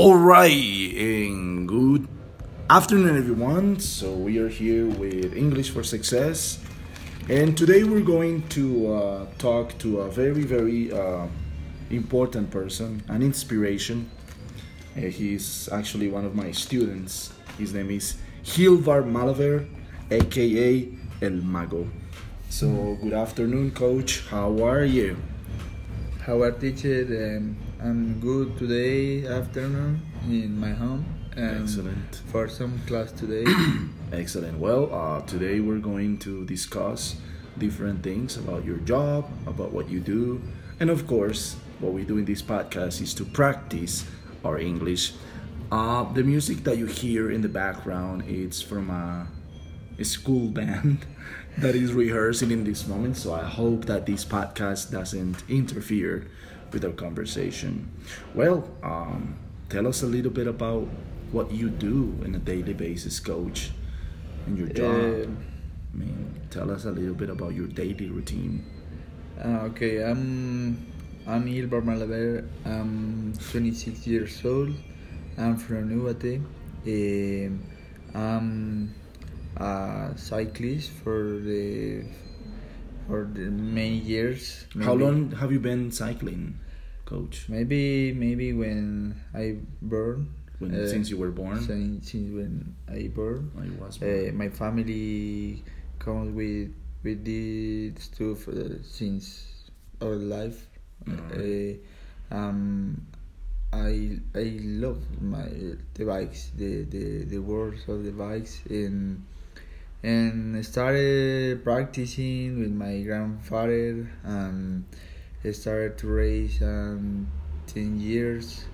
All right, and good afternoon, everyone. So we are here with English for Success, and today we're going to uh, talk to a very, very uh, important person, an inspiration. Uh, he's actually one of my students. His name is Hilbert Malaver, aka El Mago. So good afternoon, Coach. How are you? How are teacher? Um, I'm good today afternoon in my home. Excellent. For some class today. Excellent. Well, uh, today we're going to discuss different things about your job, about what you do, and of course, what we do in this podcast is to practice our English. Uh, the music that you hear in the background it's from a, a school band that is rehearsing in this moment. So I hope that this podcast doesn't interfere with our conversation. Well, um, tell us a little bit about what you do on a daily basis, coach, and your job. Um, I mean, tell us a little bit about your daily routine. Uh, okay, I'm I'm Hilbert Malaver. I'm 26 years old. I'm from Ubaté. Um, I'm a cyclist for the for the many years. How long have you been cycling, coach? Maybe maybe when I born. When, uh, since you were born? Since, since when I born. I was Uh, born. my family comes with with this stuff uh, since our life. Alright. Uh, um, I I love my the bikes, the the the words of the bikes, and and I started practicing with my grandfather. Um, I started to race um, ten years.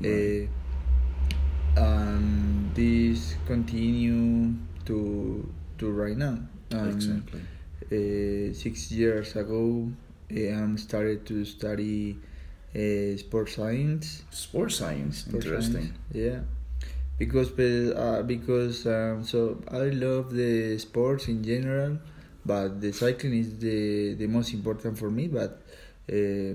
Right. Uh, and this continue to to right now. Um, exactly. uh, six years ago, I started to study uh, sports science. Sports science. Sports Interesting. science, Yeah, because uh, because um, so I love the sports in general, but the cycling is the the most important for me. But uh,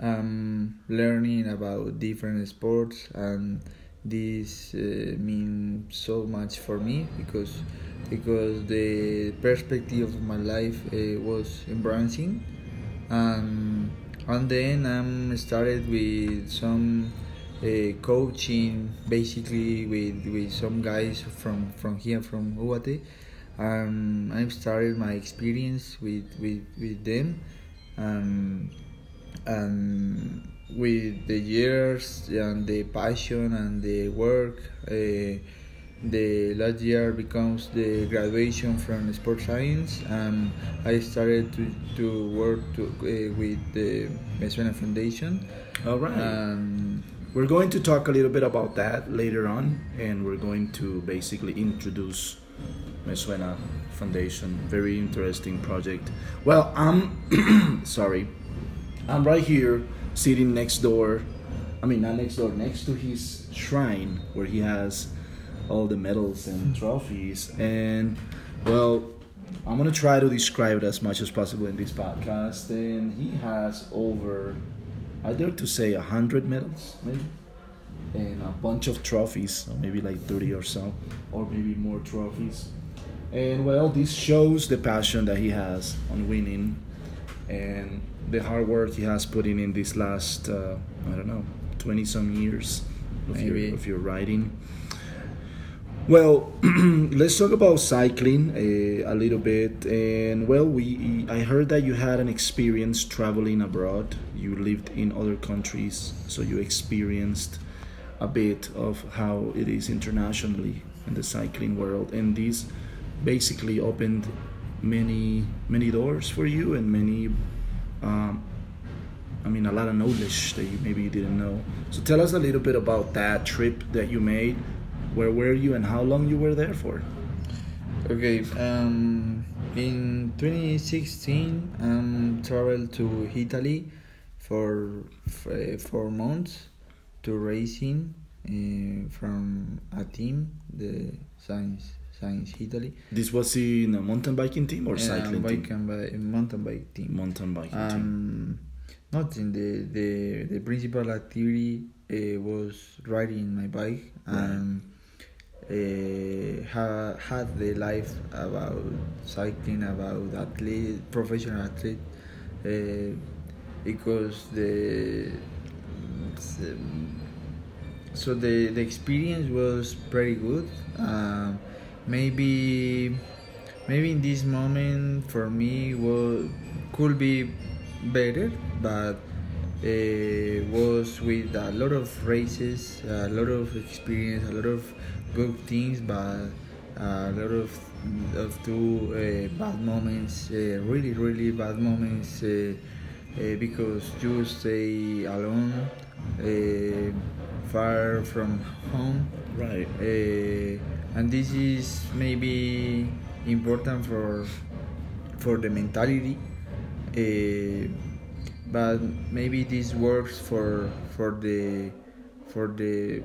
I'm learning about different sports and this uh, means so much for me because because the perspective of my life uh, was embarrassing and and then I'm started with some uh, coaching basically with with some guys from from here from Ubaté um, I've started my experience with with with them. Um, and with the years and the passion and the work uh, the last year becomes the graduation from sports science. And I started to, to work to, uh, with the Mezuena Foundation. All right. and We're going to talk a little bit about that later on, and we're going to basically introduce Mezuena Foundation. Very interesting project. Well, I'm sorry, I'm right here sitting next door. I mean, not next door, next to his shrine where he has all the medals and trophies. And well, I'm gonna try to describe it as much as possible in this podcast. And he has over I dare to say a hundred medals, maybe, and a bunch of trophies, maybe like thirty or so, or maybe more trophies. And well, this shows the passion that he has on winning, and the hard work he has put in in this last, uh, I don't know, twenty some years of your, of your riding. Well, let's talk about cycling uh, a little bit. And well, we I heard that you had an experience traveling abroad. You lived in other countries, so you experienced a bit of how it is internationally in the cycling world. And this basically opened many many doors for you and many. Um, I mean, a lot of knowledge that you maybe you didn't know. So tell us a little bit about that trip that you made. Where were you and how long you were there for? Okay, um, in 2016, um, traveled to Italy for uh, four months to racing uh, from a team, the Science Science Italy, This was in a mountain biking team or cycling bike team? and mountain bike team. Mountain biking team. Um, not in the, the the principal activity uh, was riding my bike and uh, ha- had the life about cycling, about athlete, professional athlete, uh, because the so the the experience was pretty good. Uh, maybe maybe in this moment for me was could be better, but uh, was with a lot of races, a lot of experience, a lot of good things, but a lot of of two uh, bad moments, uh, really really bad moments, uh, uh, because you stay alone, uh, far from home, Right. uh, and this is maybe important for for the mentality. Uh, but maybe this works for for the for the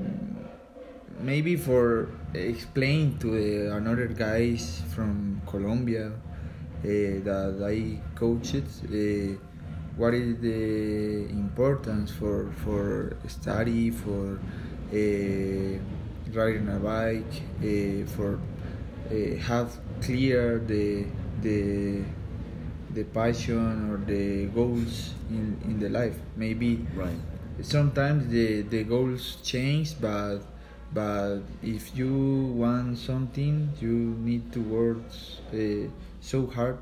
maybe for explain to the another guys from Colombia uh, that I coached uh, what is the importance for for study for uh, riding a bike uh, for uh, have clear the the the passion or the goals in, in the life maybe Right. sometimes the, the goals change but but if you want something you need to work uh, so hard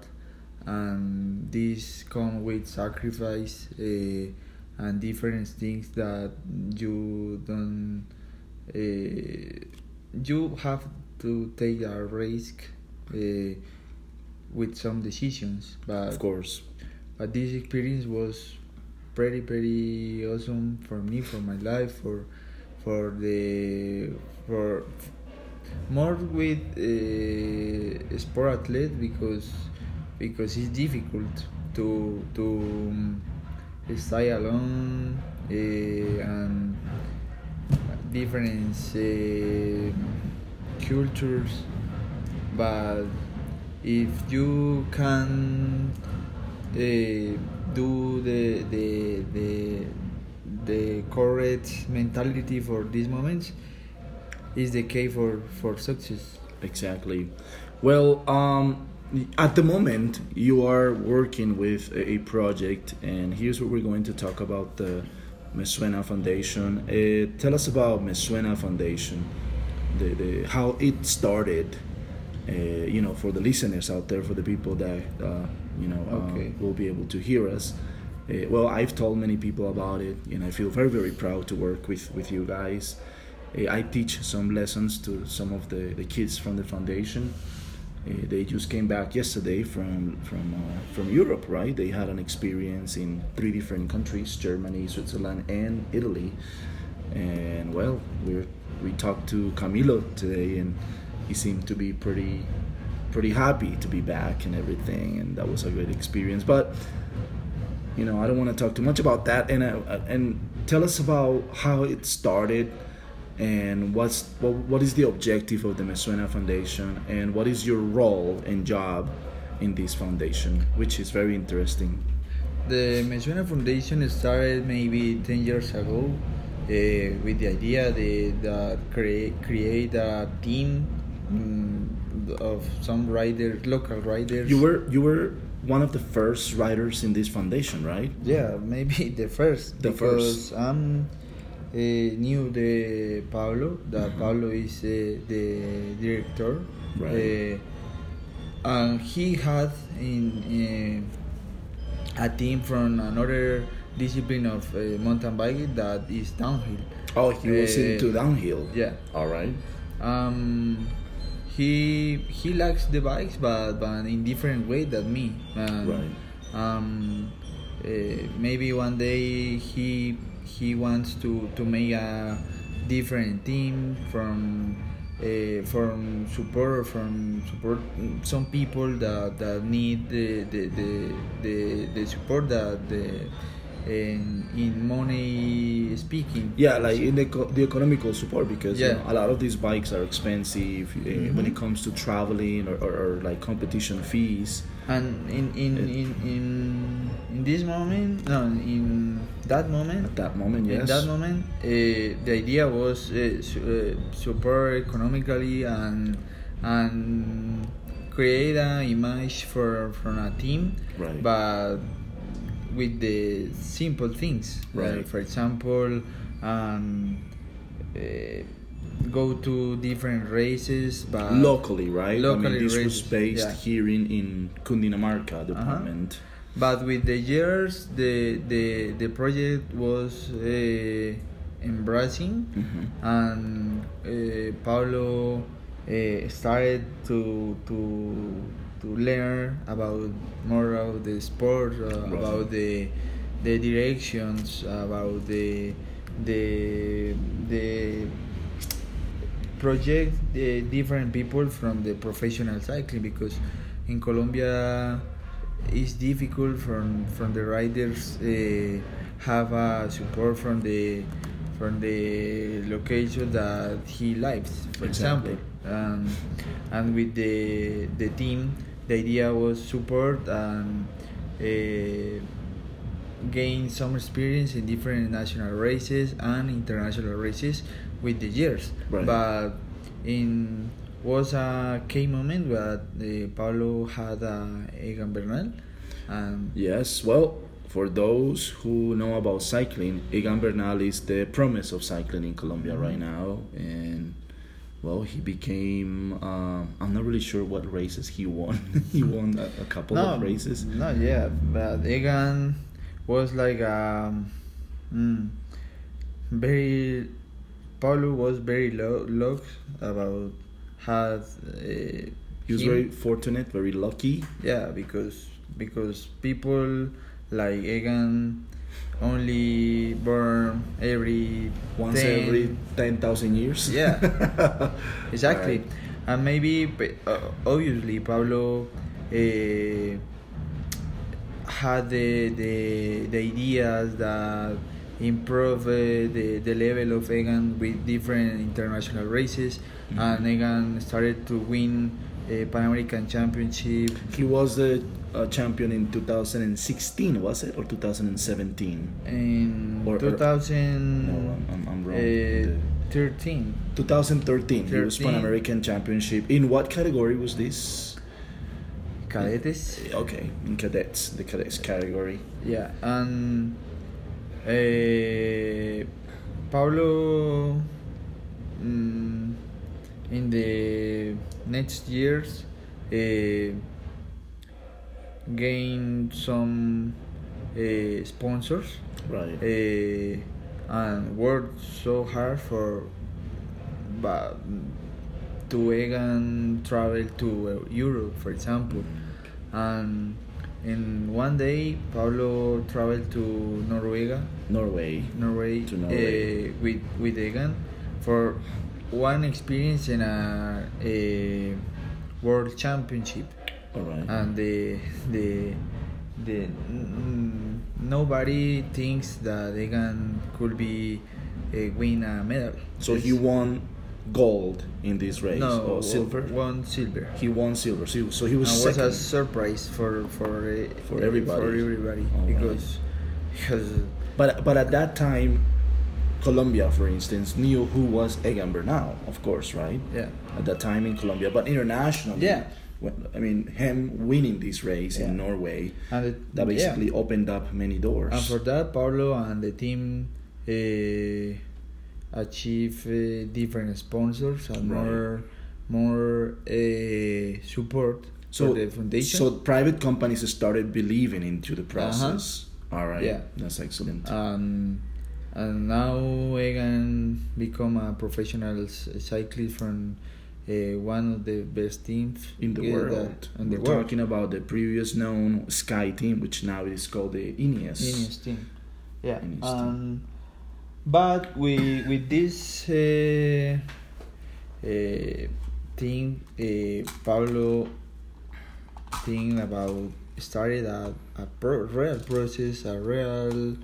and this come with sacrifice uh, and different things that you don't uh, you have to take a risk uh, with some decisions but Of course. but this experience was pretty pretty awesome for me for my life for for the for more with uh, sport athlete because because it's difficult to to um, stay alone uh, and different uh, cultures. But if you can uh, do the, the the the correct mentality for these moments is the key for for success Exactly. Well, um, at the moment, you are working with a project, and here's what we're going to talk about the Mezuena Foundation. Uh, tell us about Mezuena Foundation, the, the how it started. Uh, you know, for the listeners out there, for the people that uh, you know uh, Okay. will be able to hear us. Uh, well, I've told many people about it, and I feel very, very proud to work with with you guys. Uh, I teach some lessons to some of the, the kids from the foundation. Uh, they just came back yesterday from from uh, from Europe, right? They had an experience in three different countries: Germany, Switzerland, and Italy. And well, we we talked to Camilo today, and he seemed to be pretty pretty happy to be back and everything, and that was a great experience. But you know, I don't want to talk too much about that. And uh, and tell us about how it started, and what's what, what is the objective of the Mezuena Foundation, and what is your role and job in this foundation, which is very interesting. The Mezuena Foundation started maybe 10 years ago uh, with the idea de, that create, create a team mm, of some riders, local riders. You were you were one of the first writers in this foundation, right? Yeah, maybe the first. The because first. I'm uh, new the Pablo. That Pablo is uh, the director. Right. Uh, and he had in a team from another discipline of uh, mountain biking that is downhill. Oh, he was into downhill. Yeah. All right. Um, he he likes the bikes, but but in different way than me. And, Right. Um, uh, maybe one day he he wants to to make a different team from. Uh, from support from support some people that, that need the the, the, the, the support that the in, in money speaking Yeah, like in the, the economical support because you know, a lot of these bikes are expensive uh, when it comes to traveling or, or, or like competition fees. and in in, in in in this moment no in that moment At that moment, yes. in that moment uh, the idea was uh, su- uh, support economically and and create an image for from a team Right. but with the simple things Right. like for example um, uh, go to different races but locally, right? I locally mean, this was based yeah. here in, in Cundinamarca department. but with the years the the the project was uh, embracing Mhm. and uh, Pablo uh, started to to to learn about more of the sport, uh, Right. about the the directions, about the the the project the different people from the professional cycling because in Colombia it's difficult from from the riders uh, have a support from the from the location that he lives for Exactly. example um, and with the the team the idea was support and uh, gain some experience in different national races and international races with the years Right. but in was a key moment where uh, Pablo had uh, Egan Bernal and Yes, well, for those who know about cycling, Egan Bernal is the promise of cycling in Colombia right now, and well, he became. Um, I'm not really sure what races he won. he won a, a couple of races. No, yeah, but Egan was like um, mm, very. Pablo was very low, luck about had. Uh, He was him. very fortunate, very lucky. Yeah, because because people like Egan only born every Once 10 every ten thousand years. Yeah. exactly, Right. and maybe uh, obviously Pablo uh, had the, the the ideas that improve uh, the the level of Egan with different international races, and Egan started to win a Pan American Championship. He was the uh, champion in 2016, was it, or 2017? in Or- or- 2013. No, I'm, I'm, wrong. Uh, 13. 2013, he was Pan American Championship. In what category was this? Cadetes. Okay, in cadets, the cadets category. Yeah, and uh, Pablo mm, in the next years uh, gained some uh, sponsors Right. uh, and worked so hard for but to Egan travel to uh, Europe for example and in one day Pablo traveled to Norway. Norway, To Norway. Uh, with with Egan for one experience in a, a world championship All right. and the the the mm, nobody thinks that they can could be uh, win a medal. so It's- he won gold in this race, no or silver. One silver. He won silver. So, so he was and was a surprise for for uh, For everybody. for everybody All right. because because But but at that time, Colombia, for instance, knew who was Egan Bernal, of course, right? yeah At that time in Colombia, but internationally, Yeah. I mean, him winning this race in Norway and it, that yeah. basically opened up many doors. And for that, Pablo and the team uh, achieve uh, different sponsors and Right. more more uh, support so for the foundation. So private companies started believing into the process. All right. Uh-huh. Yeah. That's excellent. um, and now Egan become a professional cyclist from uh, one of the best teams in the world. that- the We're world. talking about the previous known Sky team, which now is called the Ineos. Ineos team. Yeah. Ineos team. Um, but we with this uh, uh, thing, uh, Pablo thing about started a, a pro, real process, a real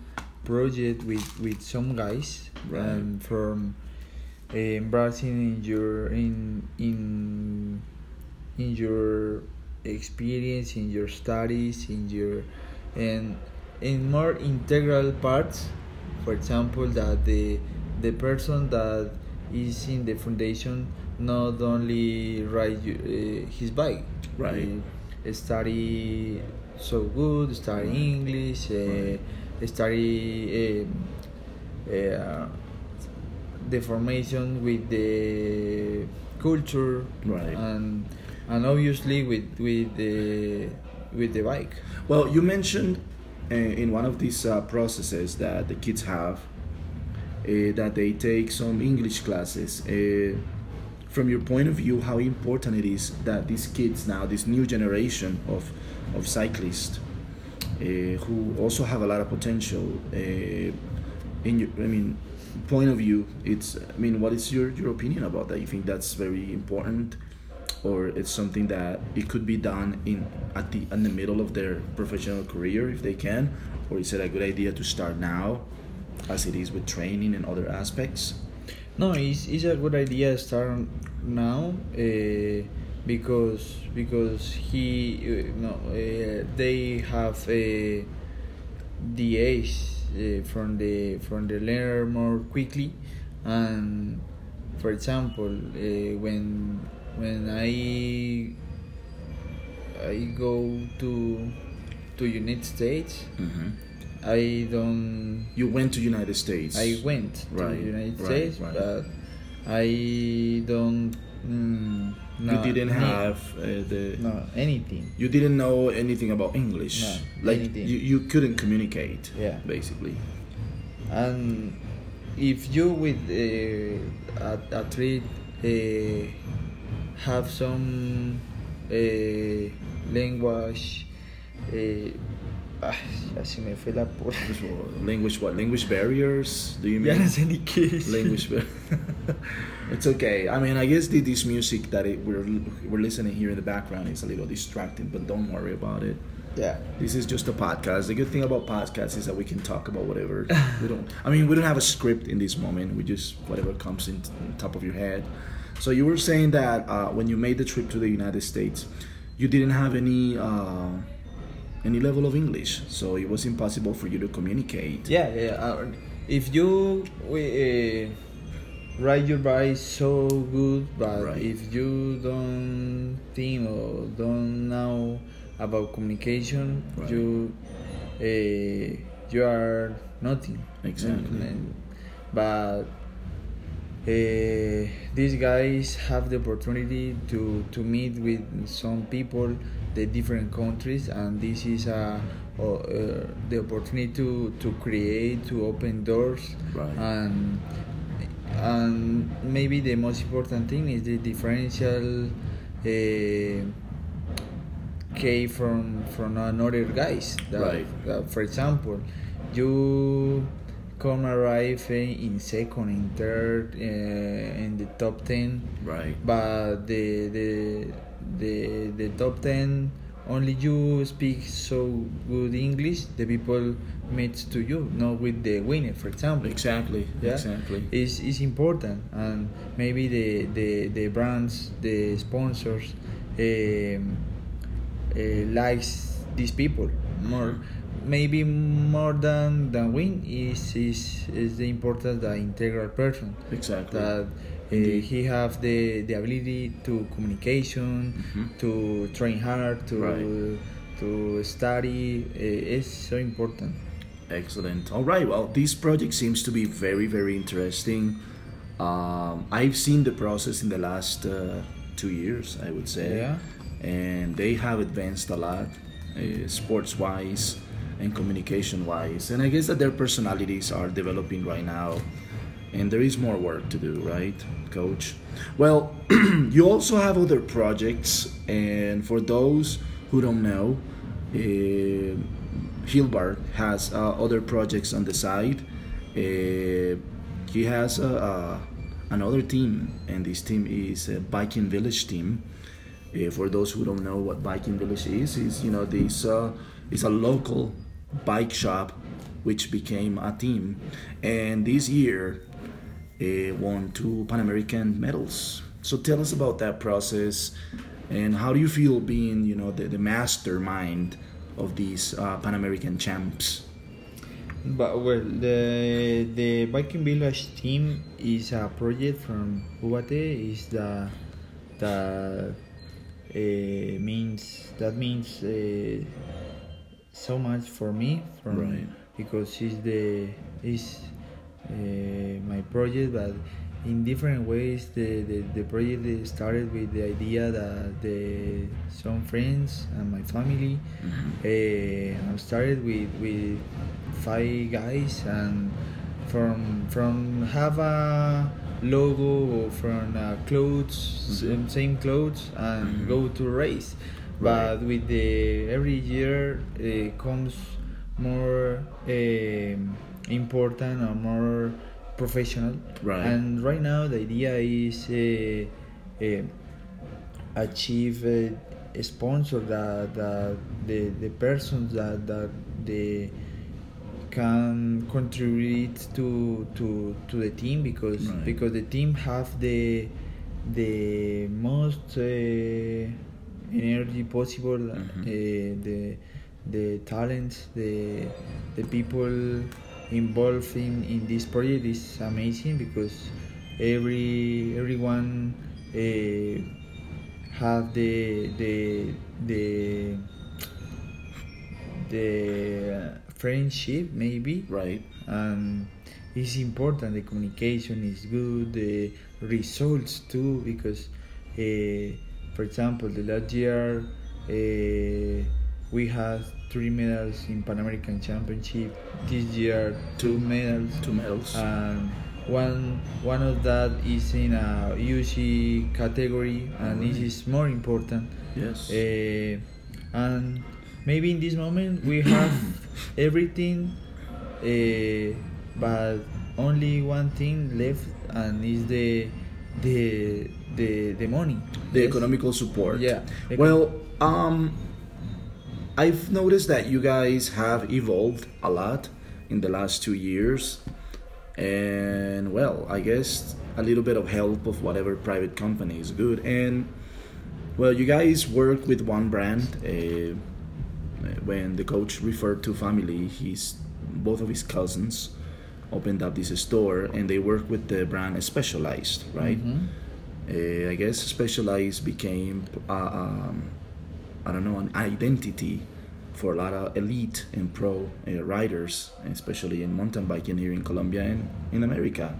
project with, with some guys Right. um, from embracing in your in in in your experience in your studies in your and in more integral parts. For example, that the the person that is in the foundation not only ride uh, his bike, Right. uh, study so good, study English, uh, study um, uh, the formation with the culture, Right. and and obviously with with the with the bike. Well, you mentioned uh, in one of these uh, processes that the kids have uh, that they take some English classes. Uh, from your point of view, how important it is that these kids now, this new generation of of cyclists, who also have a lot of potential, uh, in your, I mean, point of view, it's. I mean, what is your your opinion about that? You think that's very important? or it's something that it could be done in at the in the middle of their professional career if they can or is it a good idea to start now as it is with training and other aspects No, it's, it's a good idea to start now uh, because because he uh, no uh, they have a the age uh, from the from the learner more quickly and for example uh, when when I I go to to United States mm-hmm. I don't you went to united states I went Right, to United right, States, right. but I don't. Mm, no, you didn't have uh, the no anything. you didn't know anything about english No, like anything. you, you couldn't communicate Yeah. basically And if you with uh, a athlete uh, have some uh, language, se me fue la. So, language what language barriers? Do you mean no sé ni qué es. language bar- it's okay. I mean i guess the, this music that it, we're we're listening here in the background is a little distracting but don't worry about it. Yeah. this is just a podcast. The good thing about podcasts is that we can talk about whatever. We don't i mean we don't have a script in this moment. We just whatever comes in top of your head. So you were saying that uh, when you made the trip to the united states you didn't have any uh, any level of english so it was impossible for you to communicate Yeah, yeah. Uh, if you uh, ride your bike so good, but Right. if you don't think or don't know about communication, Right. you uh, you are nothing. Exactly. And- but uh, these guys have the opportunity to, to meet with some people the different countries and this is a, uh, uh, the opportunity to, to create to open doors Right. and and maybe the most important thing is the differential uh, K from from another guys that, Right. that, for example you come arrive in second in third uh, in the top 10 right but the the the the top 10 only you speak so good english the people meet to you not with the winner for example. Exactly yeah? exactly. Is is important and maybe the the the brands the sponsors um, uh, likes these people. More. Maybe more than than win is is is the important the integral person. Exactly. That uh, he have the the ability to communication Mhm. to train hard to Right. to study uh, is so important Excellent. All right. Well, this project seems to be very, very interesting. Um, I've seen the process in the last uh, two years, I would say. Yeah. And they have advanced a lot, uh, sports wise and communication wise. And I guess that their personalities are developing right now. And there is more work to do, right, coach? Well, you also have other projects. And for those who don't know, uh, Hilbert has uh, other projects on the side. Uh, he has uh, uh, another team, and this team is a Biking Village team. Uh, for those who don't know what Biking Village is, is you know this uh, is a local bike shop which became a team, and this year uh, won two Pan American medals. So tell us about that process, and how do you feel being you know the, the mastermind of these uh, Pan American champs? But well, the the Biking Village team is a project from UBATE. Is the the uh, means that means uh, so much for me from Right. because it's the is my project, but in different ways. The, the the project started with the idea that the some friends and my family. Uh, I started with with five guys and from from have a logo or from uh, clothes same, same clothes and Mhm. go to race but with the every year uh, comes more um important or more professional Right. and right now the idea is uh, uh, achieve a, a sponsor that, that the the persons that that the can contribute to to to the team because Right. because the team have the the most uh, energy possible Mhm. uh, the the talents the the people involved in, in this project is amazing because every everyone uh, have the the the the friendship maybe Right. and it's important the communication is good the results too because uh, for example the last year uh, we had three medals in pan american championship this year two medals Two medals. and one one of that is in a UC category and this is more important yes. uh, and maybe in this moment we have everything uh, but only one thing left and is the the the the money the Yes. economical support. Yeah. Well, um, I've noticed that you guys have evolved a lot in the last two years, and well, I guess a little bit of help of whatever private company is good. And well, you guys work with one brand. Uh, when the coach referred to family, he's both of his cousins opened up this store, and they work with the brand Specialized, right? Mhm. uh, I guess Specialized became, uh, um, I don't know, an identity for a lot of elite and pro uh, riders, especially in mountain biking here in Colombia and in America.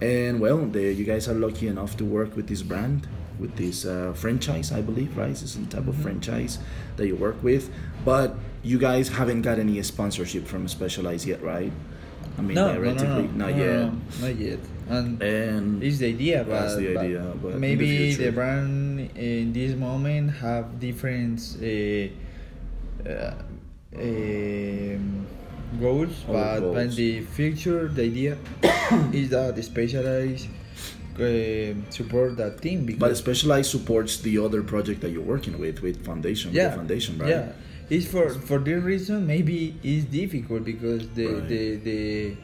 And well, the, you guys are lucky enough to work with this brand, with this uh, franchise, I believe, right? It's some type of franchise that you work with. But you guys haven't got any sponsorship from Specialized yet, right? I mean, no, no, no, no, not no, yet. no, not yet and And It's the idea, but, That's the idea, but the maybe the, future. brand in this moment have different uh, uh, um, goals, but, but in the future, the idea is that the specialized uh, support that team because But Specialized supports the other project that you're working with, with Foundation, yeah, the Foundation, right? Yeah, it's for for this reason maybe it's difficult because the Right. the the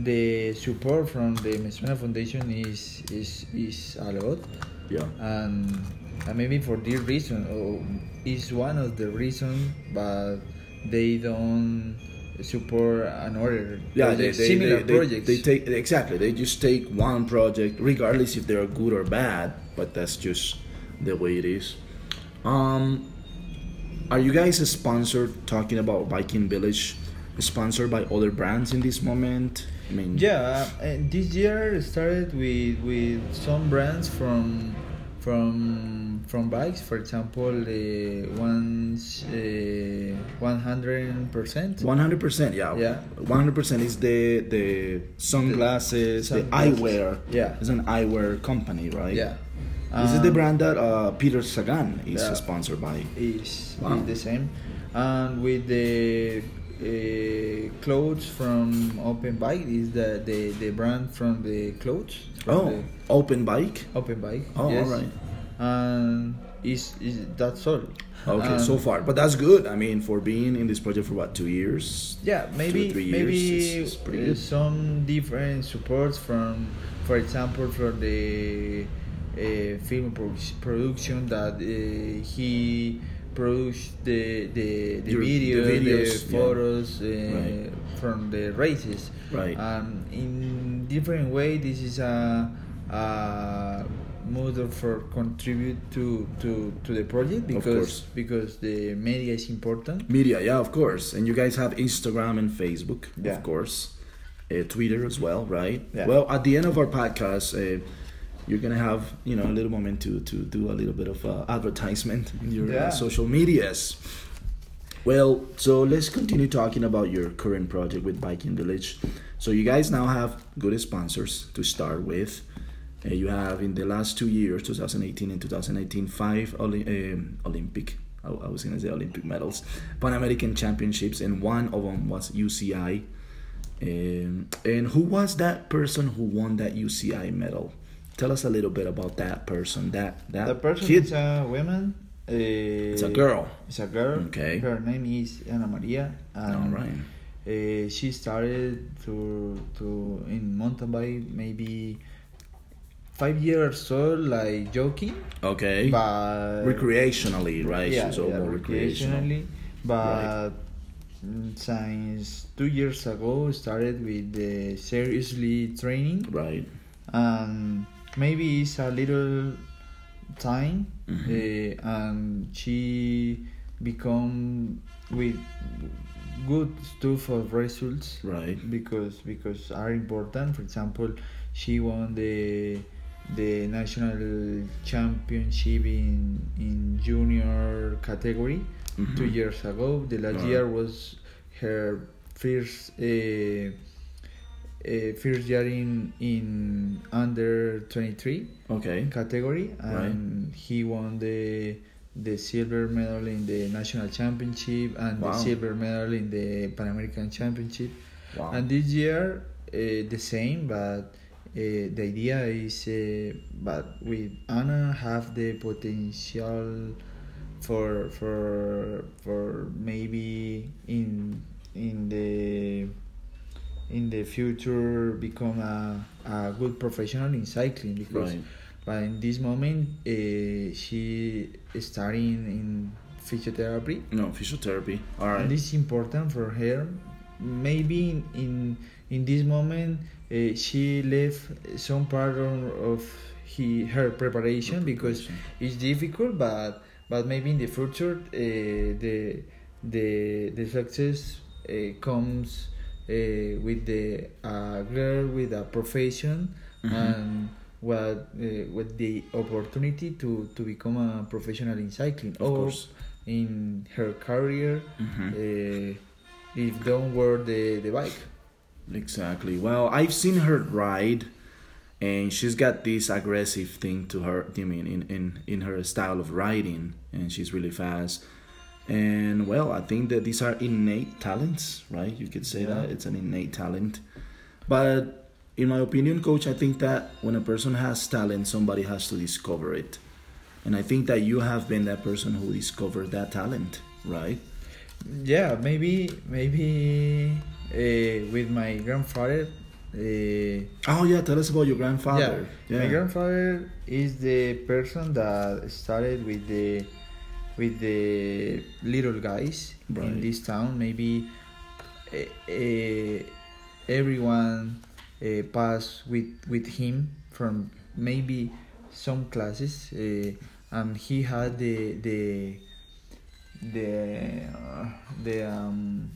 the support from the Mezuena Foundation is is is a lot. Yeah. and, and maybe for this reason or is one of the reason but they don't support another Yeah, project, they, they, similar they, they- projects They, take exactly. They just take one project, regardless if they're good or bad. But that's just the way it is. Um, are you guys sponsored? Talking about Biking Village, sponsored by other brands in this moment? I mean, yeah and this year started with with some brands from from from bikes for example the ones uh, 100% One hundred percent, yeah. Yeah. One hundred percent is the the sunglasses, the, sunglasses. eyewear. Yeah. it's an eyewear company, right? yeah This is the Um, brand that uh, Peter Sagan is Yeah. sponsored by. is, Wow. is the same and with the uh, clothes from open bike is the, the, the brand from the clothes from Oh, the open bike. open bike Oh, yes. alright. and is is that's all Okay, Um, so far, but that's good. I mean, for being in this project for what two years? yeah maybe three maybe years, it's- it's some different supports from for example for the uh, film pro- production that uh, he produce the the, the, Your- the video, the, videos, yeah. photos uh, Right. from the races. Right. Um, in different way, this is a, a model for contribute to, to, to the project because because the media is important. Media, yeah, of course. And you guys have Instagram and Facebook, Yeah. of course. Uh, Twitter as well, right? Yeah. Well, at the end of our podcast, uh, you're gonna have you know a little moment to to do a little bit of uh, advertisement in your Yeah. uh, social medias. Well, so let's continue talking about your current project with Biking Village. So you guys now have good sponsors to start with. Uh, you have in the last two years, 2018 and 2019, five Oli- um, Olympic. I, I was gonna say Olympic medals, Pan American Championships, and one of them was UCI. Um, and who was that person who won that UCI medal? Tell us a little bit about that person. That that The person kid. is a woman. Uh, It's a girl. It's a girl. Okay. Her name is Ana Maria. All right. Uh, she started to to in mountain bike maybe five years old, like joking, Okay. but recreationally, right? yeah, so yeah, recreationally. But mm, since two years ago, started with the seriously training, Right. and maybe it's a little time, Mhm. uh, and she become with good stuff of results Right. because because are important. For example, she won the the national championship in in junior category Mhm. two years ago. The last year was her first uh, uh, first year in in under twenty three Okay. category, and he won the the silver medal in the national championship and Wow. the silver medal in the Pan American championship. Wow. And this year, uh, the same, but uh, the idea is, uh, but with Anna have the potential for for for maybe in in the in the future become a, a good professional in cycling because Right. but in this moment uh, she is starting in physiotherapy No physiotherapy. All right. and this is important for her maybe in in, in this moment uh, she left some part of, he, her preparation because it's difficult but but maybe in the future uh, the the the success uh, comes uh, with the uh, girl with a profession Mhm. and what uh, with the opportunity to to become a professional in cycling Of or course. in her career Mhm. uh, if don't wear the, the bike Exactly. Well, I've seen her ride, and she's got this aggressive thing to her. I mean, in in in her style of riding, and she's really fast. And well, I think that these are innate talents, right? You could say Yeah. that it's an innate talent. But in my opinion, coach, I think that when a person has talent, somebody has to discover it. And I think that you have been that person who discovered that talent, right? yeah maybe maybe uh, with my grandfather uh, Oh yeah, tell us about your grandfather. Yeah. My grandfather is the person that started with the with the little guys Right. in this town. Maybe uh, everyone uh, passed with with him from maybe some classes, uh, and he had the the the uh, the um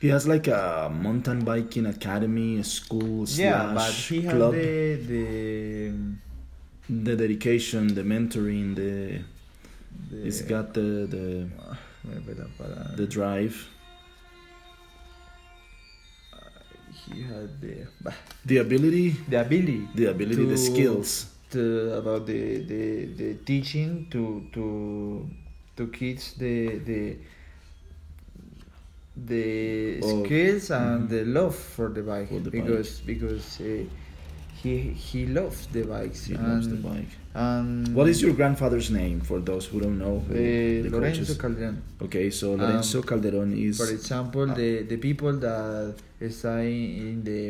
He has like a mountain biking academy, a school yeah, but he had club. the the. The dedication, the mentoring, the the he's got the the Me the drive, he had the bah, the ability, the ability. The ability, the skills. to about the, the, the teaching to to to kids the the the Oh, skills and mhm. the love for the bike. For the because because uh, he he loves the bikes He and, loves the bike. and What is your grandfather's name for those who don't know? who- uh, the Lorenzo coaches? Calderon Okay, so Lorenzo Um, Calderon is For example, Ah. the, the people that stay in the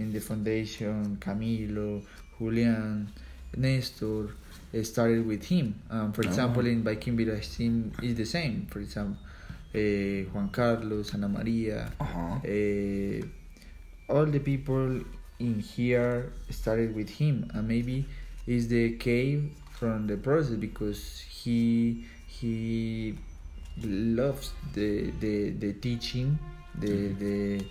in the foundation, Camilo, Julian, Nestor uh, started with him. Um, for example, in Biking Village team is the same. For example, uh, Juan Carlos, Ana Maria, Uh-huh. uh, all the people in here started with him, and maybe is the cave from the process because he he loves the the, the teaching, the Mhm. the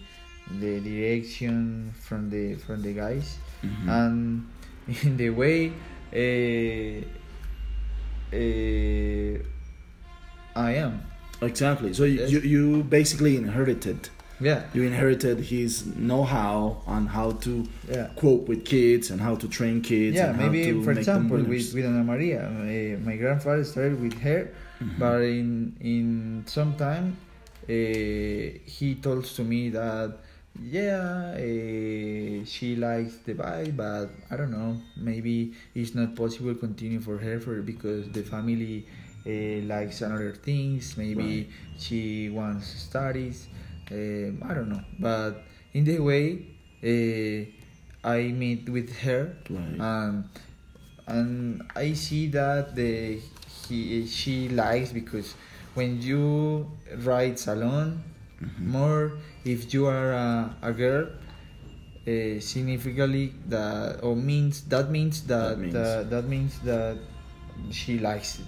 the direction from the from the guys Mhm. and in the way uh, uh, I am. Exactly. So you, you you basically inherited Yeah, you inherited his know-how on how to yeah. cope with kids and how to train kids. Yeah, maybe for example with, with Ana Maria, uh, my grandfather started with her, Mhm. but in in some time uh, he told to me that yeah uh, she likes the bike, but I don't know maybe it's not possible continue for her for because the family uh, likes another things. Maybe Right. she wants studies. Um, I don't know, but in the way uh, I meet with her Right. um, and I see that the he she likes because when you ride alone Mhm. more if you are a, a girl uh, significantly that or means that means that That means- that, that means that she likes it.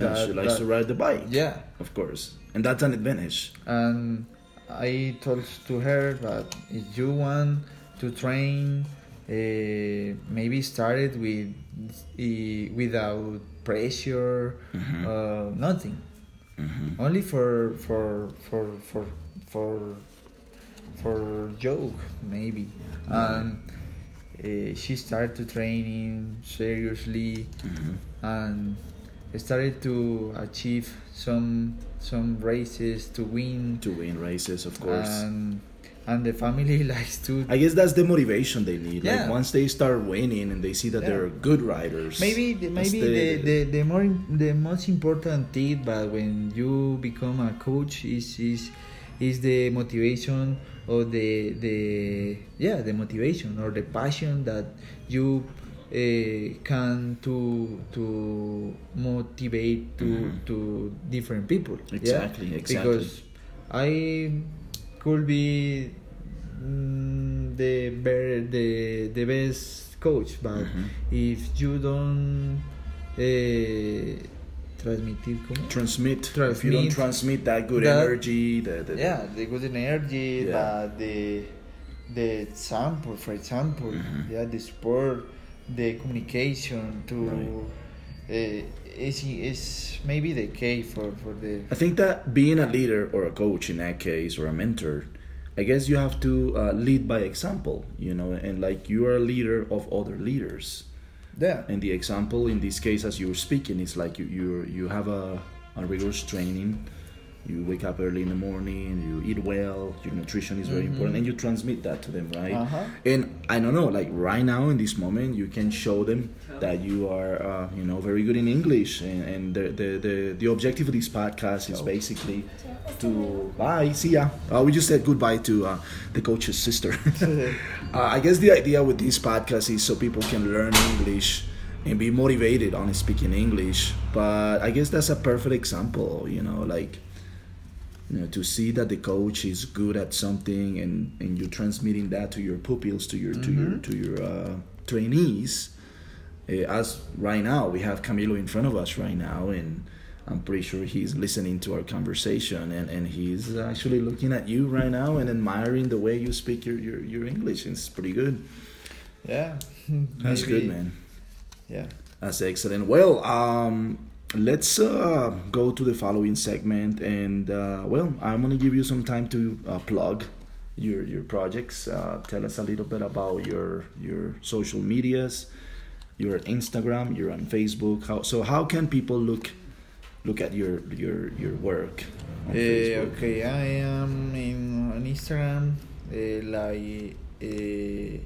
Yeah, she likes that- to ride the bike. yeah Of course. And that's an advantage. and I told to her that if you want to train, uh, maybe start it with uh, without pressure, Mhm. uh, nothing, Mhm. only for for for for for for joke maybe, and uh, she started to training seriously Mhm. and started to achieve some some races to win To win races, of course. and and the family likes to I guess that's the motivation they need. Like Yeah. once they start winning and they see that Yeah. they're good riders. maybe the, maybe the, the, the more the most important thing, but when you become a coach is is is the motivation or the the yeah the motivation or the passion that you uh, can to to motivate to Mhm. to different people yeah? Exactly, exactly. because I could be mm, the better the the best coach but Mhm. if you don't uh, transmitir ¿cómo? transmit. If you don't Transmit transmit that good that- energy, the, the, yeah the good energy Yeah. the the the example for example Mhm. yeah the sport the communication to Right. uh, is is maybe the key for for the I think that being a leader or a coach in that case or a mentor, I guess you have to uh, lead by example, you know, and like you are a leader of other leaders. yeah And the example in this case, as you were speaking, is like you you you have a, a rigorous training. You wake up early in the morning. You eat well. Your nutrition is very Mhm. important, and you transmit that to them, right? Uh-huh. And I don't know, like right now in this moment, you can show them that you are, uh, you know, very good in English. And, and the, the the the objective of this podcast is basically to bye, see ya. Uh, we just said goodbye to uh, the coach's sister. uh, I guess the idea with this podcast is so people can learn English and be motivated on speaking English. But I guess that's a perfect example, you know, like you know, to see that the coach is good at something and, and you're transmitting that to your pupils, to your to your Mhm. to your uh, trainees. Uh, as right now, we have Camilo in front of us right now, and I'm pretty sure he's listening to our conversation and, and he's actually looking at you right now and admiring the way you speak your, your, your English. It's pretty good. yeah That's Maybe- good, man. yeah That's excellent. Well, um, let's uh, go to the following segment, and uh, well, I'm gonna give you some time to uh, plug your your projects. Uh, tell us a little bit about your your social medias, your Instagram. You're on Facebook. How so? How can people look look at your your your work? Eh, okay, I am in on Instagram, eh, like uh,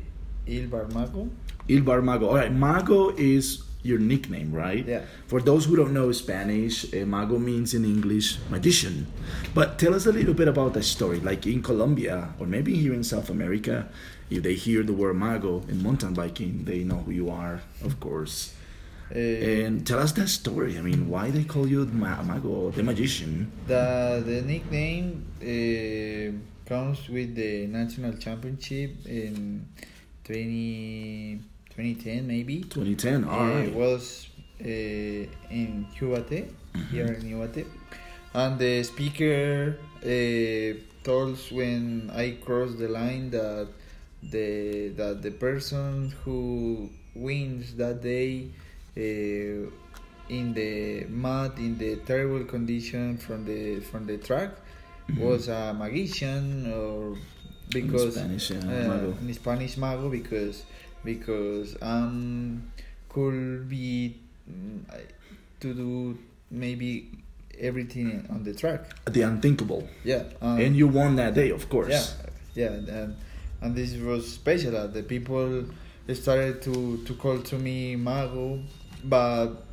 Hilbert Mago. Hilbert Mago. All right, Mago is your nickname, right? Yeah. For those who don't know Spanish, eh, Mago means in English magician. But tell us a little bit about that story. Like in Colombia, or maybe here in South America, if they hear the word mago in mountain biking, they know who you are, of course. Uh, And tell us that story. I mean, why they call you Ma- mago, the magician? the the nickname uh, comes with the national championship in 20, 2010 maybe. 2010. all right. It was uh, in Ubaté, here in Ubaté, and the speaker uh, told us when I crossed the line that the that the person who wins that day uh, in the mud in the terrible condition from the from the track Mhm. was a magician or because Spanish, yeah, mago. in Spanish mago because because um could be mm, to do maybe everything on the track. The unthinkable. Yeah, um, and you won that day, of course. yeah, yeah, and and this was special. That the people started to to call to me mago, but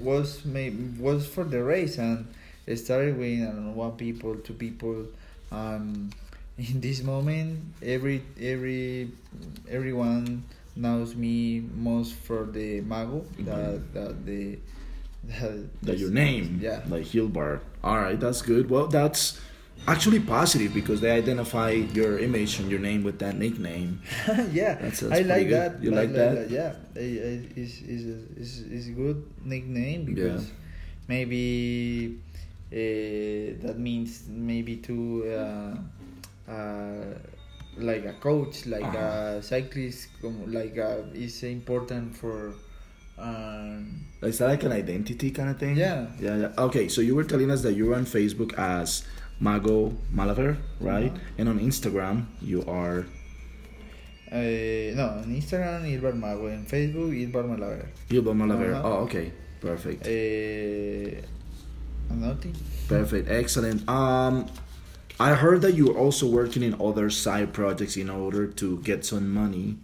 was may was for the race and it started with I don't know one people, two people. Um, in this moment, every every everyone knows me most for the mago. That that the that, That your name, Yeah. like Hilbert. All right, that's good. Well, that's actually positive because they identify your image and your name with that nickname. yeah, That's- that's I like good. that. You I like that? Yeah, I- I- it's is is is a good nickname because Yeah. maybe uh, that means maybe to uh, uh, like a coach, like Uh-huh. a cyclist, like a, is important for. Um, Is that like an identity kind of thing? Yeah. Yeah, yeah. Okay, so you were telling us that you're on Facebook as Mago Malaver, right? Uh-huh. And on Instagram, you are. uh, no, on Instagram, Hilbert Mago, en Facebook, Hilbert Malaver. Hilbert Malaver. Uh-huh. Oh, okay. Perfect. Uh, nothing. Perfect. Excellent. Um, I heard that you're also working in other side projects in order to get some money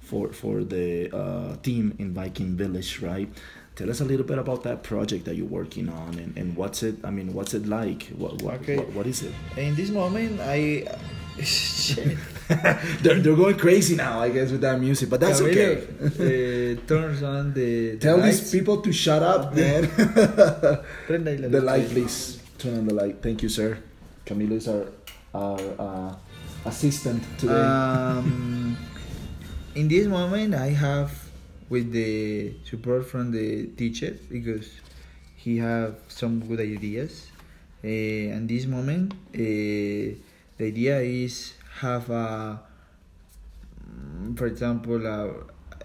for for the uh, team in Biking Village, right? Tell us a little bit about that project that you're working on and, and what's it I mean what's it like? What what, Okay. what, what is it? In this moment, I. Shit. they're, they're going crazy now, I guess, with that music, but that's okay. Uh, turns on the. the Tell these people to shut up, man. Prenda ahí la the light, please. Turn on the light. Thank you, sir. Camilo is our, our uh, assistant today. Um, in this moment, I have with the support from the teacher because he have some good ideas. Uh, and this moment, uh, the idea is have a, mm, for example, a,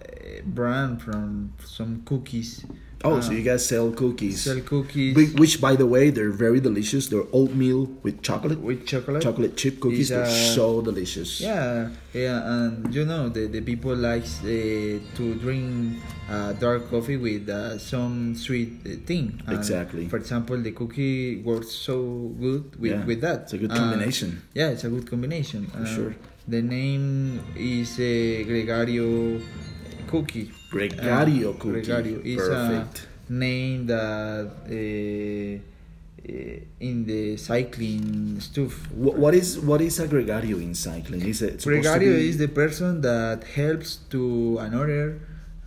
a brand from some cookies. Oh, uh, so you guys sell cookies. Sell cookies Whi- Which, by the way, they're very delicious. They're oatmeal with chocolate, with chocolate. chocolate chip cookies. Is, They're uh, so delicious. Yeah, yeah, and you know the, the people likes uh, to drink uh, dark coffee with uh, some sweet uh, thing. And Exactly. For example, the cookie works so good with, Yeah, with that. it's a good Uh, combination. yeah, it's a good combination. For sure. The name is uh, Gregario Cookie. Gregario Uh, cookie. Gregario is Perfect. a name that uh, in the cycling stuff. Wh- what is what is a gregario in cycling? Is it Gregario be- is the person that helps to another,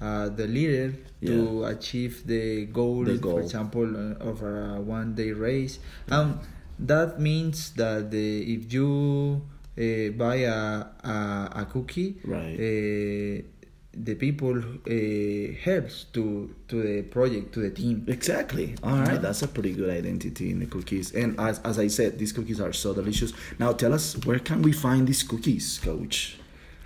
uh, the leader, to achieve the goal, The goal. for example, uh, of a one day race. Um, that means that the, if you uh, buy a, a, a cookie, Right. uh, the people uh, helps to, to the project, to the team. Exactly. All right, Yeah. that's a pretty good identity in the cookies. And as, as I said, these cookies are so delicious. Now, tell us where can we find these cookies, Coach?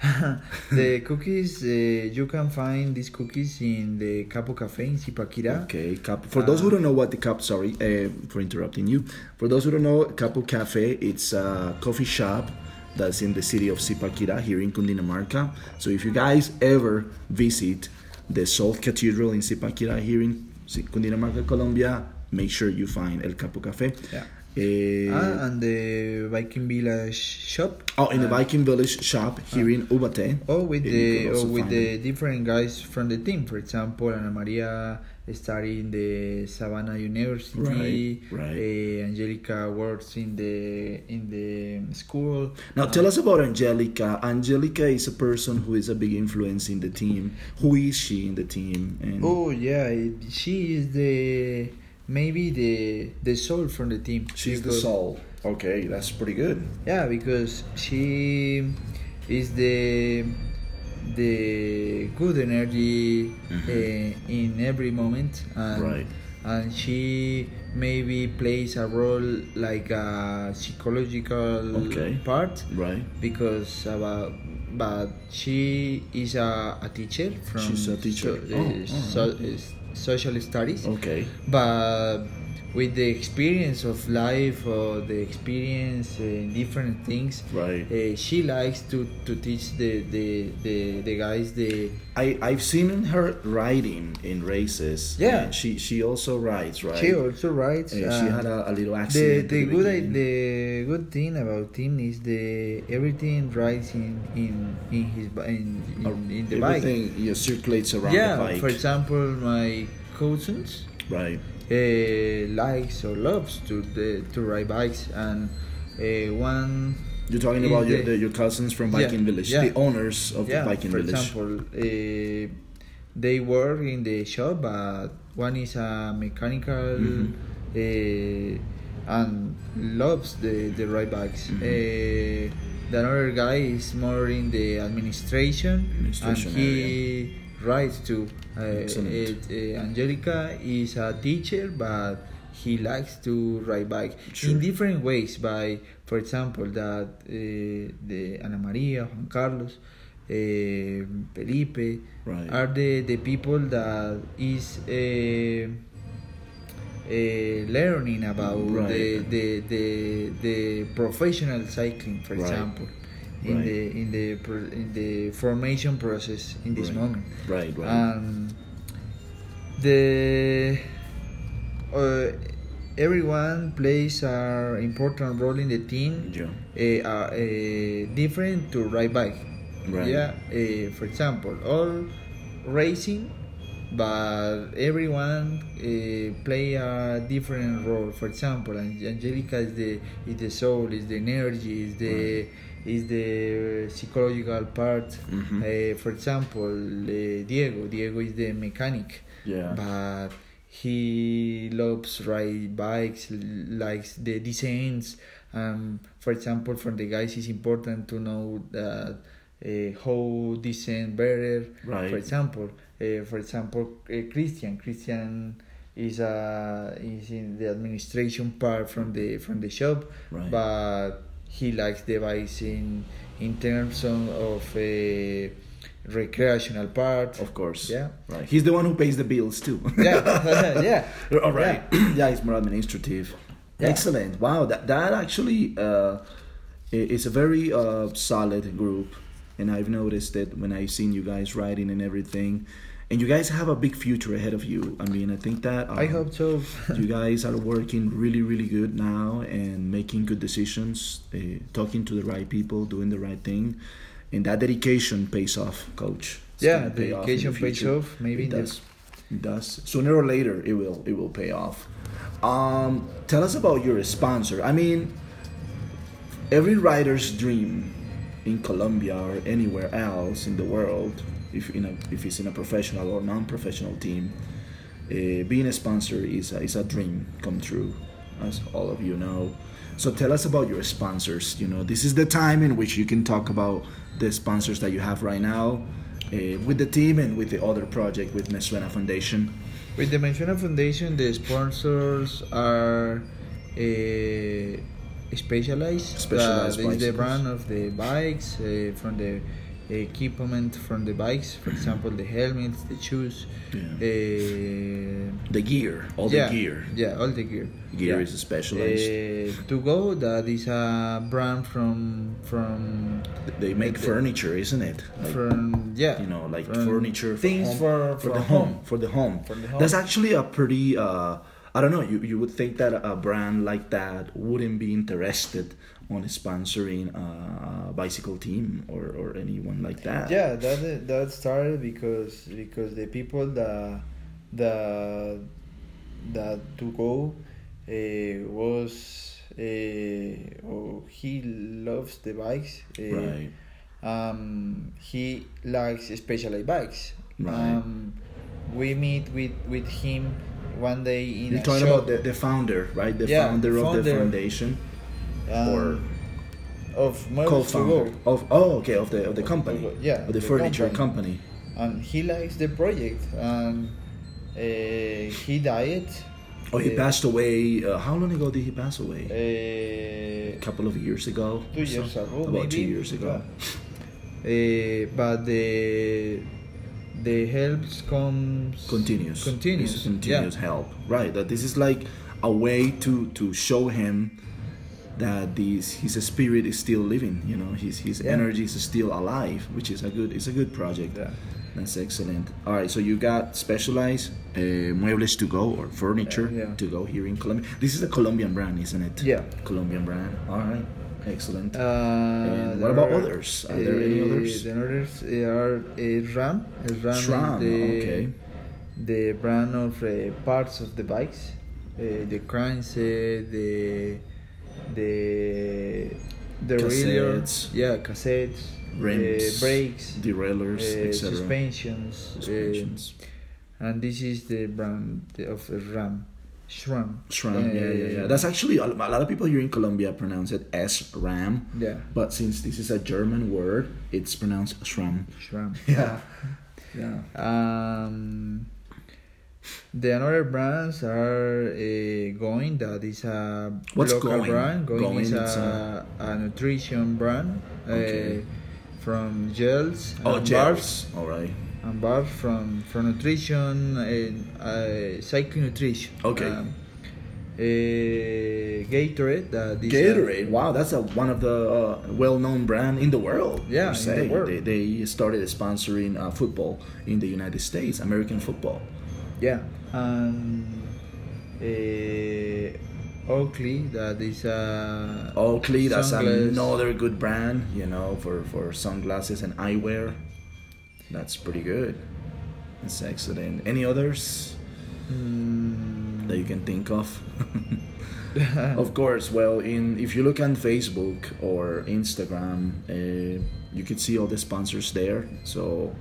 the cookies, uh, you can find these cookies in the Capo Cafe in Zipaquirá. Okay, Cap- for those who don't know what the Cap, sorry uh, for interrupting you. For those who don't know, Capo Cafe, it's a coffee shop that's in the city of Zipaquirá here in Cundinamarca. So if you guys ever visit the Salt Cathedral in Zipaquirá here in Cundinamarca, Colombia, make sure you find El Capo Cafe. Yeah. Uh, ah, and the Biking Village shop. oh, in the Uh, Biking Village shop here in Ubaté. Oh, with the oh, with the different guys from the team. For example, Ana Maria study in the Sabana University. Right, right. Uh, Angelica works in the in the school. Now tell us about Angelica. Angelica is a person who is a big influence in the team. Who is she in the team? And Oh yeah, she is the maybe the the soul from the team. she's the soul. Okay, that's pretty good. Yeah, because she is the the good energy uh, in every moment, and Right. and she maybe plays a role like a psychological Okay. part Right. because about but she is a, a teacher from She's a teacher. so- Oh, uh, so- uh, social studies Okay. but with the experience of life or the experience in different things Right. uh, she likes to, to teach the, the, the, the guys the I I've seen her riding in races. Yeah. She she also rides, right? she also writes Uh, she uh, had a, a little the, accident. the at good beginning. the good thing about him is the everything rides in in in his in, in, in the bike Everything circulates around yeah the bike. for example my cousins right. Uh, likes or loves to the, to ride bikes and uh, one You're talking about your, the- your cousins from Yeah, Village, yeah. the owners of yeah the Biking for Village. example uh, they work in the shop but one is a mechanical Mhm. uh, and loves the, the ride bikes Mhm. uh, the other guy is more in the administration, Administration and he rides too uh, it, uh, Angelica is a teacher but he likes to ride bike Sure. in different ways by for example that uh, the Ana Maria Juan Carlos uh, Felipe Right. are the, the people that is uh, uh, learning about Right. the, the, the, the professional cycling for Right. example in Right. the in the in the formation process in this Right. moment Right, right. um, the uh, everyone plays an important role in the team yeah. uh, uh, uh, different to ride bike Right. yeah uh, for example all racing but everyone uh, play a different role for example angelica is the is the soul is the energy is the is the psychological part Mhm. uh, for example uh, diego diego is the mechanic Yeah. but he loves ride bikes likes the designs um for example for the guys it's important to know that uh, how design better Right. for example uh, for example uh, christian christian is uh, is in the administration part from the from the shop Right. but he likes the bikes in in terms of, a recreational part Of course. Yeah. Right. He's the one who pays the bills too. yeah yeah All right. Yeah, it's more administrative. Yeah. Excellent. Wow. That that actually uh, is a very uh, solid group, and I've noticed that when I've seen you guys riding and everything, and you guys have a big future ahead of you. I mean, I think that I um, hope so. you guys are working really really good now and making good decisions uh, talking to the right people doing the right thing and that dedication pays off coach It's yeah, pay off dedication pays off. Maybe it does it does sooner or later it will it will pay off um tell us about your sponsor i mean every rider's dream in Colombia or anywhere else in the world, if in a, if it's in a professional or non-professional team, uh, being a sponsor is a, is a dream come true, as all of you know. So tell us about your sponsors. You know, this is the time in which you can talk about the sponsors that you have right now uh, with the team and with the other project with Mezuena Foundation. With the Mezuena Foundation, the sponsors are uh, specialized. Specialized is the brand of the bikes, uh, from the equipment from the bikes, for example, the helmets, the shoes. Yeah. Uh, The gear, all yeah, the gear. Yeah, all the gear. Gear yeah. is specialized. Uh, to go, that is a brand from from they make the- furniture, isn't it? Like, from yeah you know, like furniture, for things home- for for the home, for the home. For the home. That's actually a pretty uh, I don't know. You you would think that a brand like that wouldn't be interested on sponsoring a bicycle team or, or anyone like that. Yeah, that that started because because the people that that that to go uh, was uh, oh, he loves the bikes. Uh, Right. Um, he likes specialized bikes. Right. Um, we meet with with him one day in You're talking shop. about the, the founder, right? The Yeah, founder of the founder. foundation um, or of to co-founder of oh okay of the of the company of- yeah, of the, the furniture company. company. and he likes the project and uh, he died Oh, he Uh, passed away. Uh, how long ago did he pass away? uh, a couple of years ago. two or so? years ago About maybe two years ago. uh, but the the helps comes Continues. continues This continues yeah. help. Right. That this is like a way to to show him that this his spirit is still living. You know, his his Yeah. energy is still alive, which is a good. It's a good project. Yeah. That's excellent. All right, so you got specialized uh, muebles to go or furniture Yeah, yeah. to go here in Colombia. This is a Colombian brand, isn't it? Yeah. Colombian brand. All right, excellent. Uh, And what about are, others? Are there any uh, others? The others are uh, RAM. Uh, RAM SRAM, the, okay. the brand of uh, parts of the bikes, uh, the crankset, the the the Cassettes. yeah, cassettes, Rims, uh, brakes, derailleurs, uh, etc. suspensions, uh, Suspensions. and this is the brand of uh, RAM. SRAM. SRAM, yeah, yeah, yeah. That's actually a lot of people here in Colombia pronounce it SRAM, yeah, but since this is a German word, it's pronounced SRAM. SRAM. Yeah, yeah. Um, the another brands are uh, Going. That is a What's local Going? brand. Going, Going, is a, a nutrition brand Okay. uh, from gels Oh, and gels. All right. and bars from from nutrition and uh, cycling nutrition. Okay. Um, uh, Gatorade. That is a- Gatorade. Wow, that's a one of the uh, well-known brand in the world. Yeah, in the world. They, they started sponsoring uh, football in the United States, American football. Yeah, and uh, Oakley. That is a Oakley, that's Sunglass. another good brand, you know, for, for sunglasses and eyewear. That's pretty good. That's excellent. Any others Mm, that you can think of? of course, well, in if you look on Facebook or Instagram, uh, you could see all the sponsors there. So,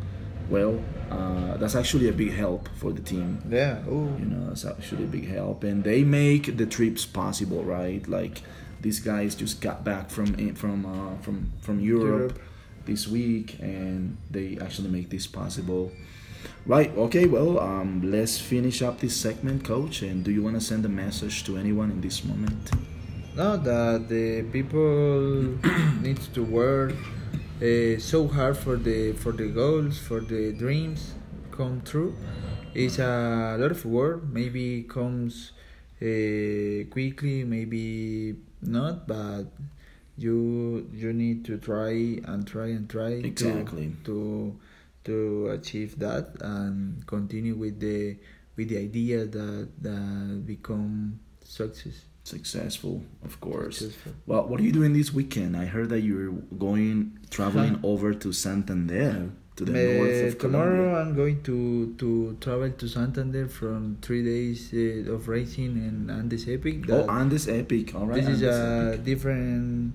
well, uh, that's actually a big help for the team. yeah. Oh, you know it's actually a big help and they make the trips possible right like these guys just got back from from uh, from from Europe, Europe. this week and they actually make this possible right okay well um, let's finish up this segment coach and do you want to send a message to anyone in this moment no, that the people needs to work uh, so hard for the for the goals, for the dreams come true. It's a lot of work. Maybe comes uh, quickly, maybe not, but you you need to try and try and try to- to to achieve that and continue with the with the idea that that become success. Successful of course Successful. well what are you doing this weekend i heard that you're going traveling over to santander to the north of tomorrow Colombia. I'm going to to travel to Santander from three days uh, of racing in Andes Epic. Oh, That- Andes Epic. All right. this is a Epic. different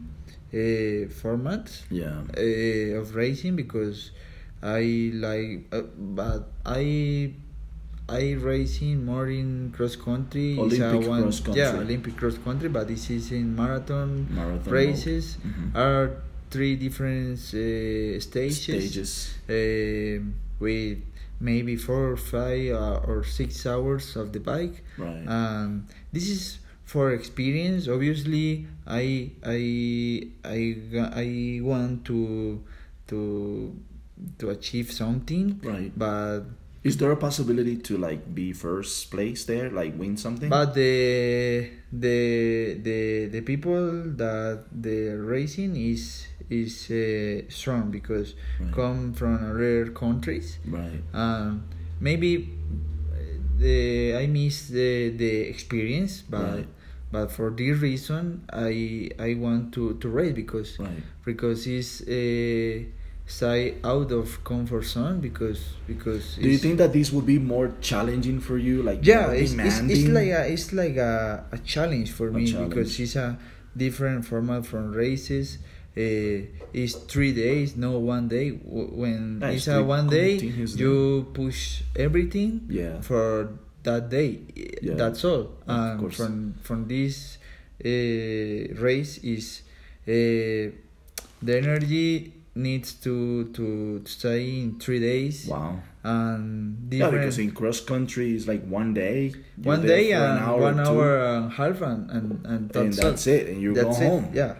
uh, format Yeah. uh, of racing because I like, uh, but I I racing more in cross country. Olympic one- cross country. Yeah, Olympic cross country, but this is in marathon, Marathon races. Mhm. Are three different uh, stages. Stages. um, with maybe four or five uh, or six hours of the bike. Right. Um, this is for experience. Obviously, I I I I want to to to achieve something, right. but Is there a possibility to like be first place there, like win something? but the the the the people that the racing is is uh, strong because Right. come from other countries right. um, maybe the I miss the the experience, but Right. but for this reason, I I want to to race because Right. because it's a stay out of comfort zone because because Do you think that this would be more challenging for you? Like yeah it's, it's, it's like a it's like a, a challenge for A me challenge. because it's a different format from races uh, it's three days no one day when Yeah, it's a one day you push everything Yeah. for that day Yeah. that's all and from from this uh, race is uh, the energy needs to to stay in three days Wow. and Yeah, because in cross country is like one day. one day and an hour one hour and half and and, and that's, and that's it, and you go That's it, home. yeah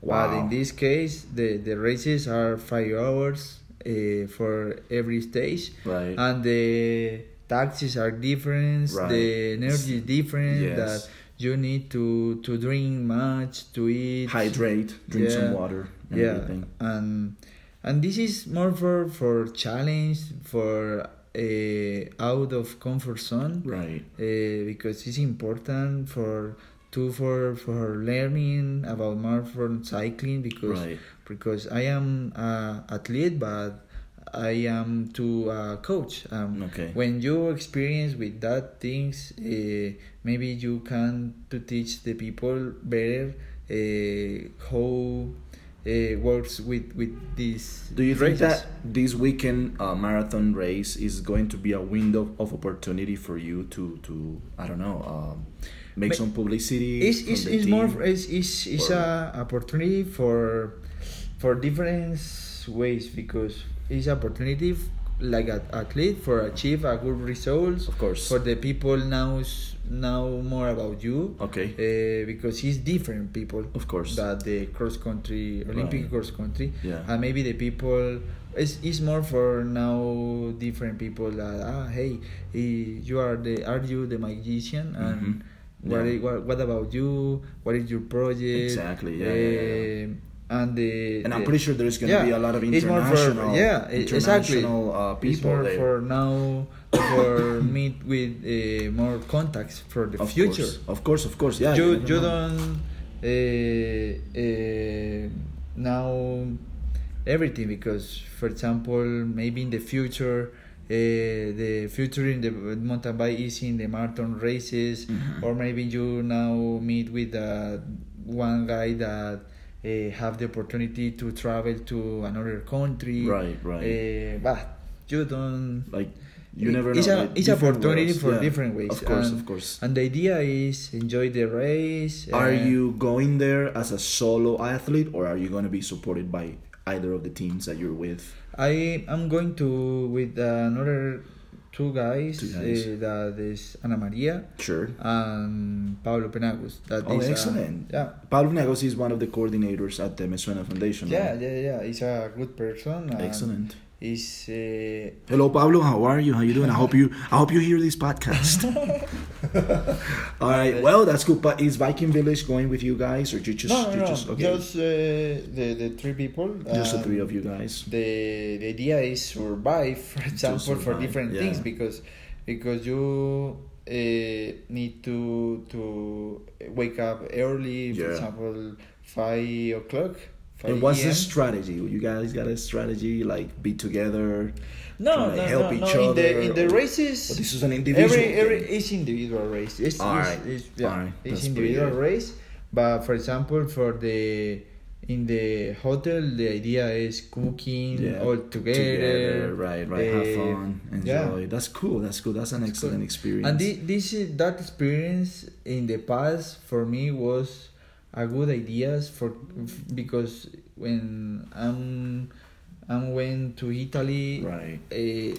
Wow. but in this case the the races are five hours uh, for every stage Right. and the taxes are different Right. the energy is different Yes. that you need to to drink much to eat Hydrate, drink some water, and yeah everything. and and this is more for for challenge for uh, out of comfort zone Right. uh, because it's important for to for for learning about marathon cycling because Right. because I am a athlete but I am to a coach um, Okay. when you experience with that things uh, maybe you can to teach the people better uh, how uh, works with with these Do you think that this weekend uh, marathon race is going to be a window of opportunity for you to to I don't know um, make Ma- some publicity? it's, it's, it's more it's, it's, it's a opportunity for for different ways because it's opportunity like an athlete for achieve a good results Of course. for the people now know more about you Okay. uh, because it's different people Of course. that the cross country olympic Right. cross country Yeah. and maybe the people it's, it's more for now different people that ah hey you are the are you the magician and Mhm. what, Yeah. what what about you what is your project Exactly, yeah, yeah, yeah. And the and I'm the- pretty sure there's going to yeah, be a lot of it's more for- international, yeah, e- exactly. international uh, it's people more there. for now for meet with uh, more contacts for the of future course, of course, of course. Yeah, you you don't uh, uh, now everything because for example maybe in the future uh, the future in the mountain bike is in the marathon races Mhm. or maybe you now meet with uh, one guy that uh, have the opportunity to travel to another country Right, right. uh, but you don't like you never it's know. a, like, it's opportunity for yeah. different ways Of course, and, of course. and the idea is enjoy the race Are you going there as a solo athlete, or are you going to be supported by either of the teams that you're with? I am going to with another two guys, Two guys. Uh, that is Ana Maria Sure. and Pablo Penagos. That Oh, is, uh, excellent. yeah. Pablo Penagos is one of the coordinators at the Mezuena Foundation. Yeah, right? yeah, yeah. He's a good person. and Excellent. He's uh, Hello, Pablo. How are you? How you doing? I hope you. I hope you hear this podcast. All right. Well, that's good. But is Biking Village going with you guys, or you just no, you no. just okay? Just uh, the the three people. Just the three of you guys. The the idea is survive, for example, for different yeah. things because because you uh, need to to wake up early. For example, five o'clock. 5 And what's the strategy? You guys got a strategy like be together? No, to no, help no, each no. In the other, in the races, this is an individual. every every thing. it's individual race. It's, All it's, right. it's, yeah, All right. it's That's individual race. But for example, for the in the hotel, the idea is cooking Yeah, all together. right, right. Have eh, fun, yeah. enjoy. That's cool. That's cool. That's an excellent experience. And thi- this that experience in the past for me was a good ideas for because when I'm I'm went to Italy right. uh,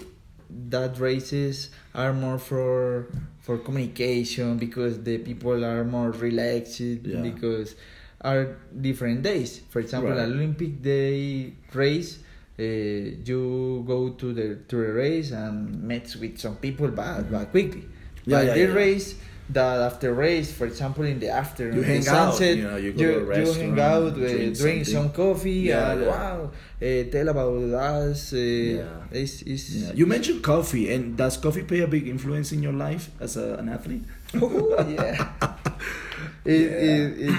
that races are more for for communication because the people are more relaxed Yeah. because are different days for example Right. olympic day race uh, you go to the to the race and meet with some people but, but quickly Yeah, but yeah, the yeah. race that after race, for example, in the afternoon, You hang the out, sunset, you know, you go to a you, you hang out, uh, drink drink, some coffee, Yeah, and yeah. wow, uh, tell about us. Uh, Yeah. it's, it's, Yeah. You mentioned coffee, and does coffee play a big influence in your life as a, an athlete? Oh, yeah. it. It, it,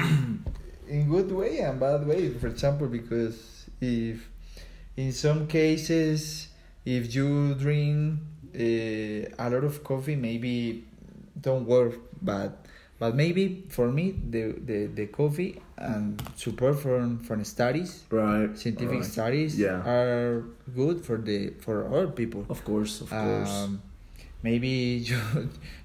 in good way and bad way. For example, because if in some cases, if you drink uh, a lot of coffee, maybe don't work. But but maybe for me, the the, the coffee and support from from studies, Right. scientific studies, Yeah. are good for the for all people. Of course, of course. Um, maybe you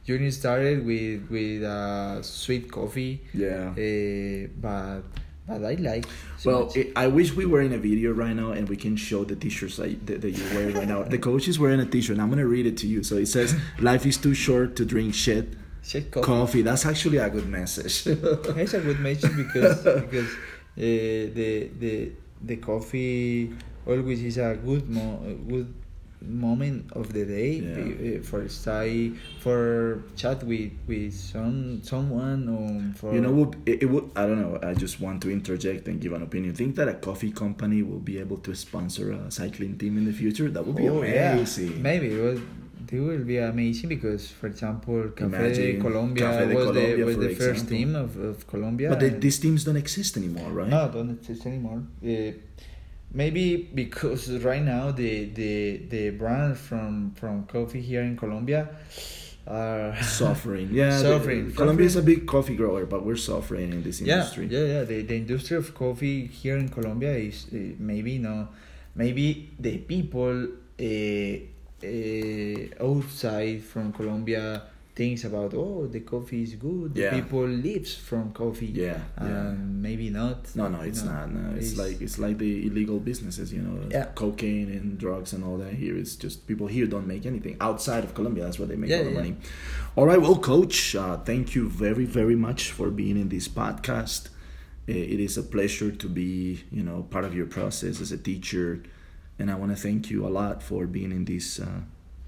you started with with uh, sweet coffee, yeah. uh, but but I like. so Well, it, I wish we were in a video right now and we can show the t-shirts that, that, that you're wearing right now. The coach is wearing a t-shirt. and I'm gonna read it to you. So it says, "Life is too short to drink shit Shake coffee. coffee." That's actually a good message. It's a good message because because uh, the the the coffee always is a good mo a good moment of the day Yeah. uh, for stay for chat with with some someone or for You know, it, it would. I don't know. I just want to interject and give an opinion. Think that a coffee company will be able to sponsor a cycling team in the future? That would be Oh, yeah. amazing. Maybe it they will be amazing because, for example, Cafe Imagine de Colombia Café de was Colombia, the was the first team of, of Colombia. But the, these teams don't exist anymore, right? no, don't exist anymore. Uh, maybe because right now the the the brands from from coffee here in Colombia are Suffering. Yeah. the- Suffering. Colombia is a big coffee grower, but we're suffering in this yeah, industry. yeah, yeah. The, the industry of coffee here in Colombia is uh, maybe no, maybe the people uh, uh, outside from Colombia thinks about oh the coffee is good. The Yeah. people lives from coffee. Yeah, yeah. Um, maybe not. No, no, it's No, not. No, it's, like it's like the illegal businesses, you know, Yeah. cocaine and drugs and all that. Here, it's just people here don't make anything outside of Colombia. That's where they make Yeah, all the yeah. money. All right, well, coach, uh, thank you very, very much for being in this podcast. Uh, It is a pleasure to be, you know, part of your process as a teacher, and I want to thank you a lot for being in this uh,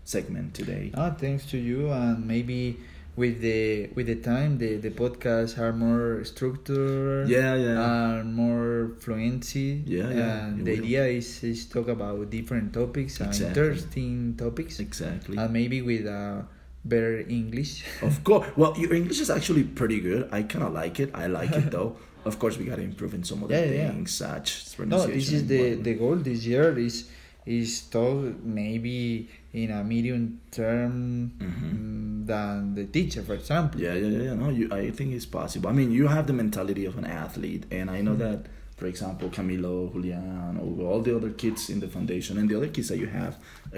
segment today. Ah, thanks to you, and maybe with the with the time, the the podcasts are more structured. Yeah, yeah. And more fluency. Yeah, yeah, And the will. idea is is talk about different topics and interesting topics, exactly. and maybe with uh, better English. Of course. Well, your English is actually pretty good. I kind of like it. I like it though. Of course, we got to improve in some other Yeah, yeah, yeah. things, such as no, this is the the goal this year is is talk maybe in a medium term Mhm. mm, than the teacher, for example. Yeah, yeah, yeah, yeah. No, you. I think it's possible. I mean, you have the mentality of an athlete, and I know Mhm. that. For example, Camilo, Julian, Hugo, all the other kids in the foundation, and the other kids that you have,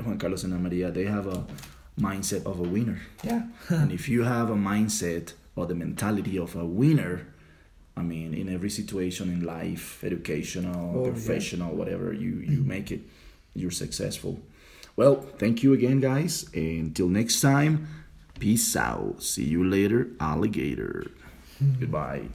Juan Carlos and Ana Maria, they have a mindset of a winner. Yeah. and if you have a mindset or the mentality of a winner, I mean, in every situation in life, educational, Oh, yeah. professional, whatever, you you make it, you're successful. Well, thank you again, guys. Until next time, peace out. See you later, alligator. Goodbye.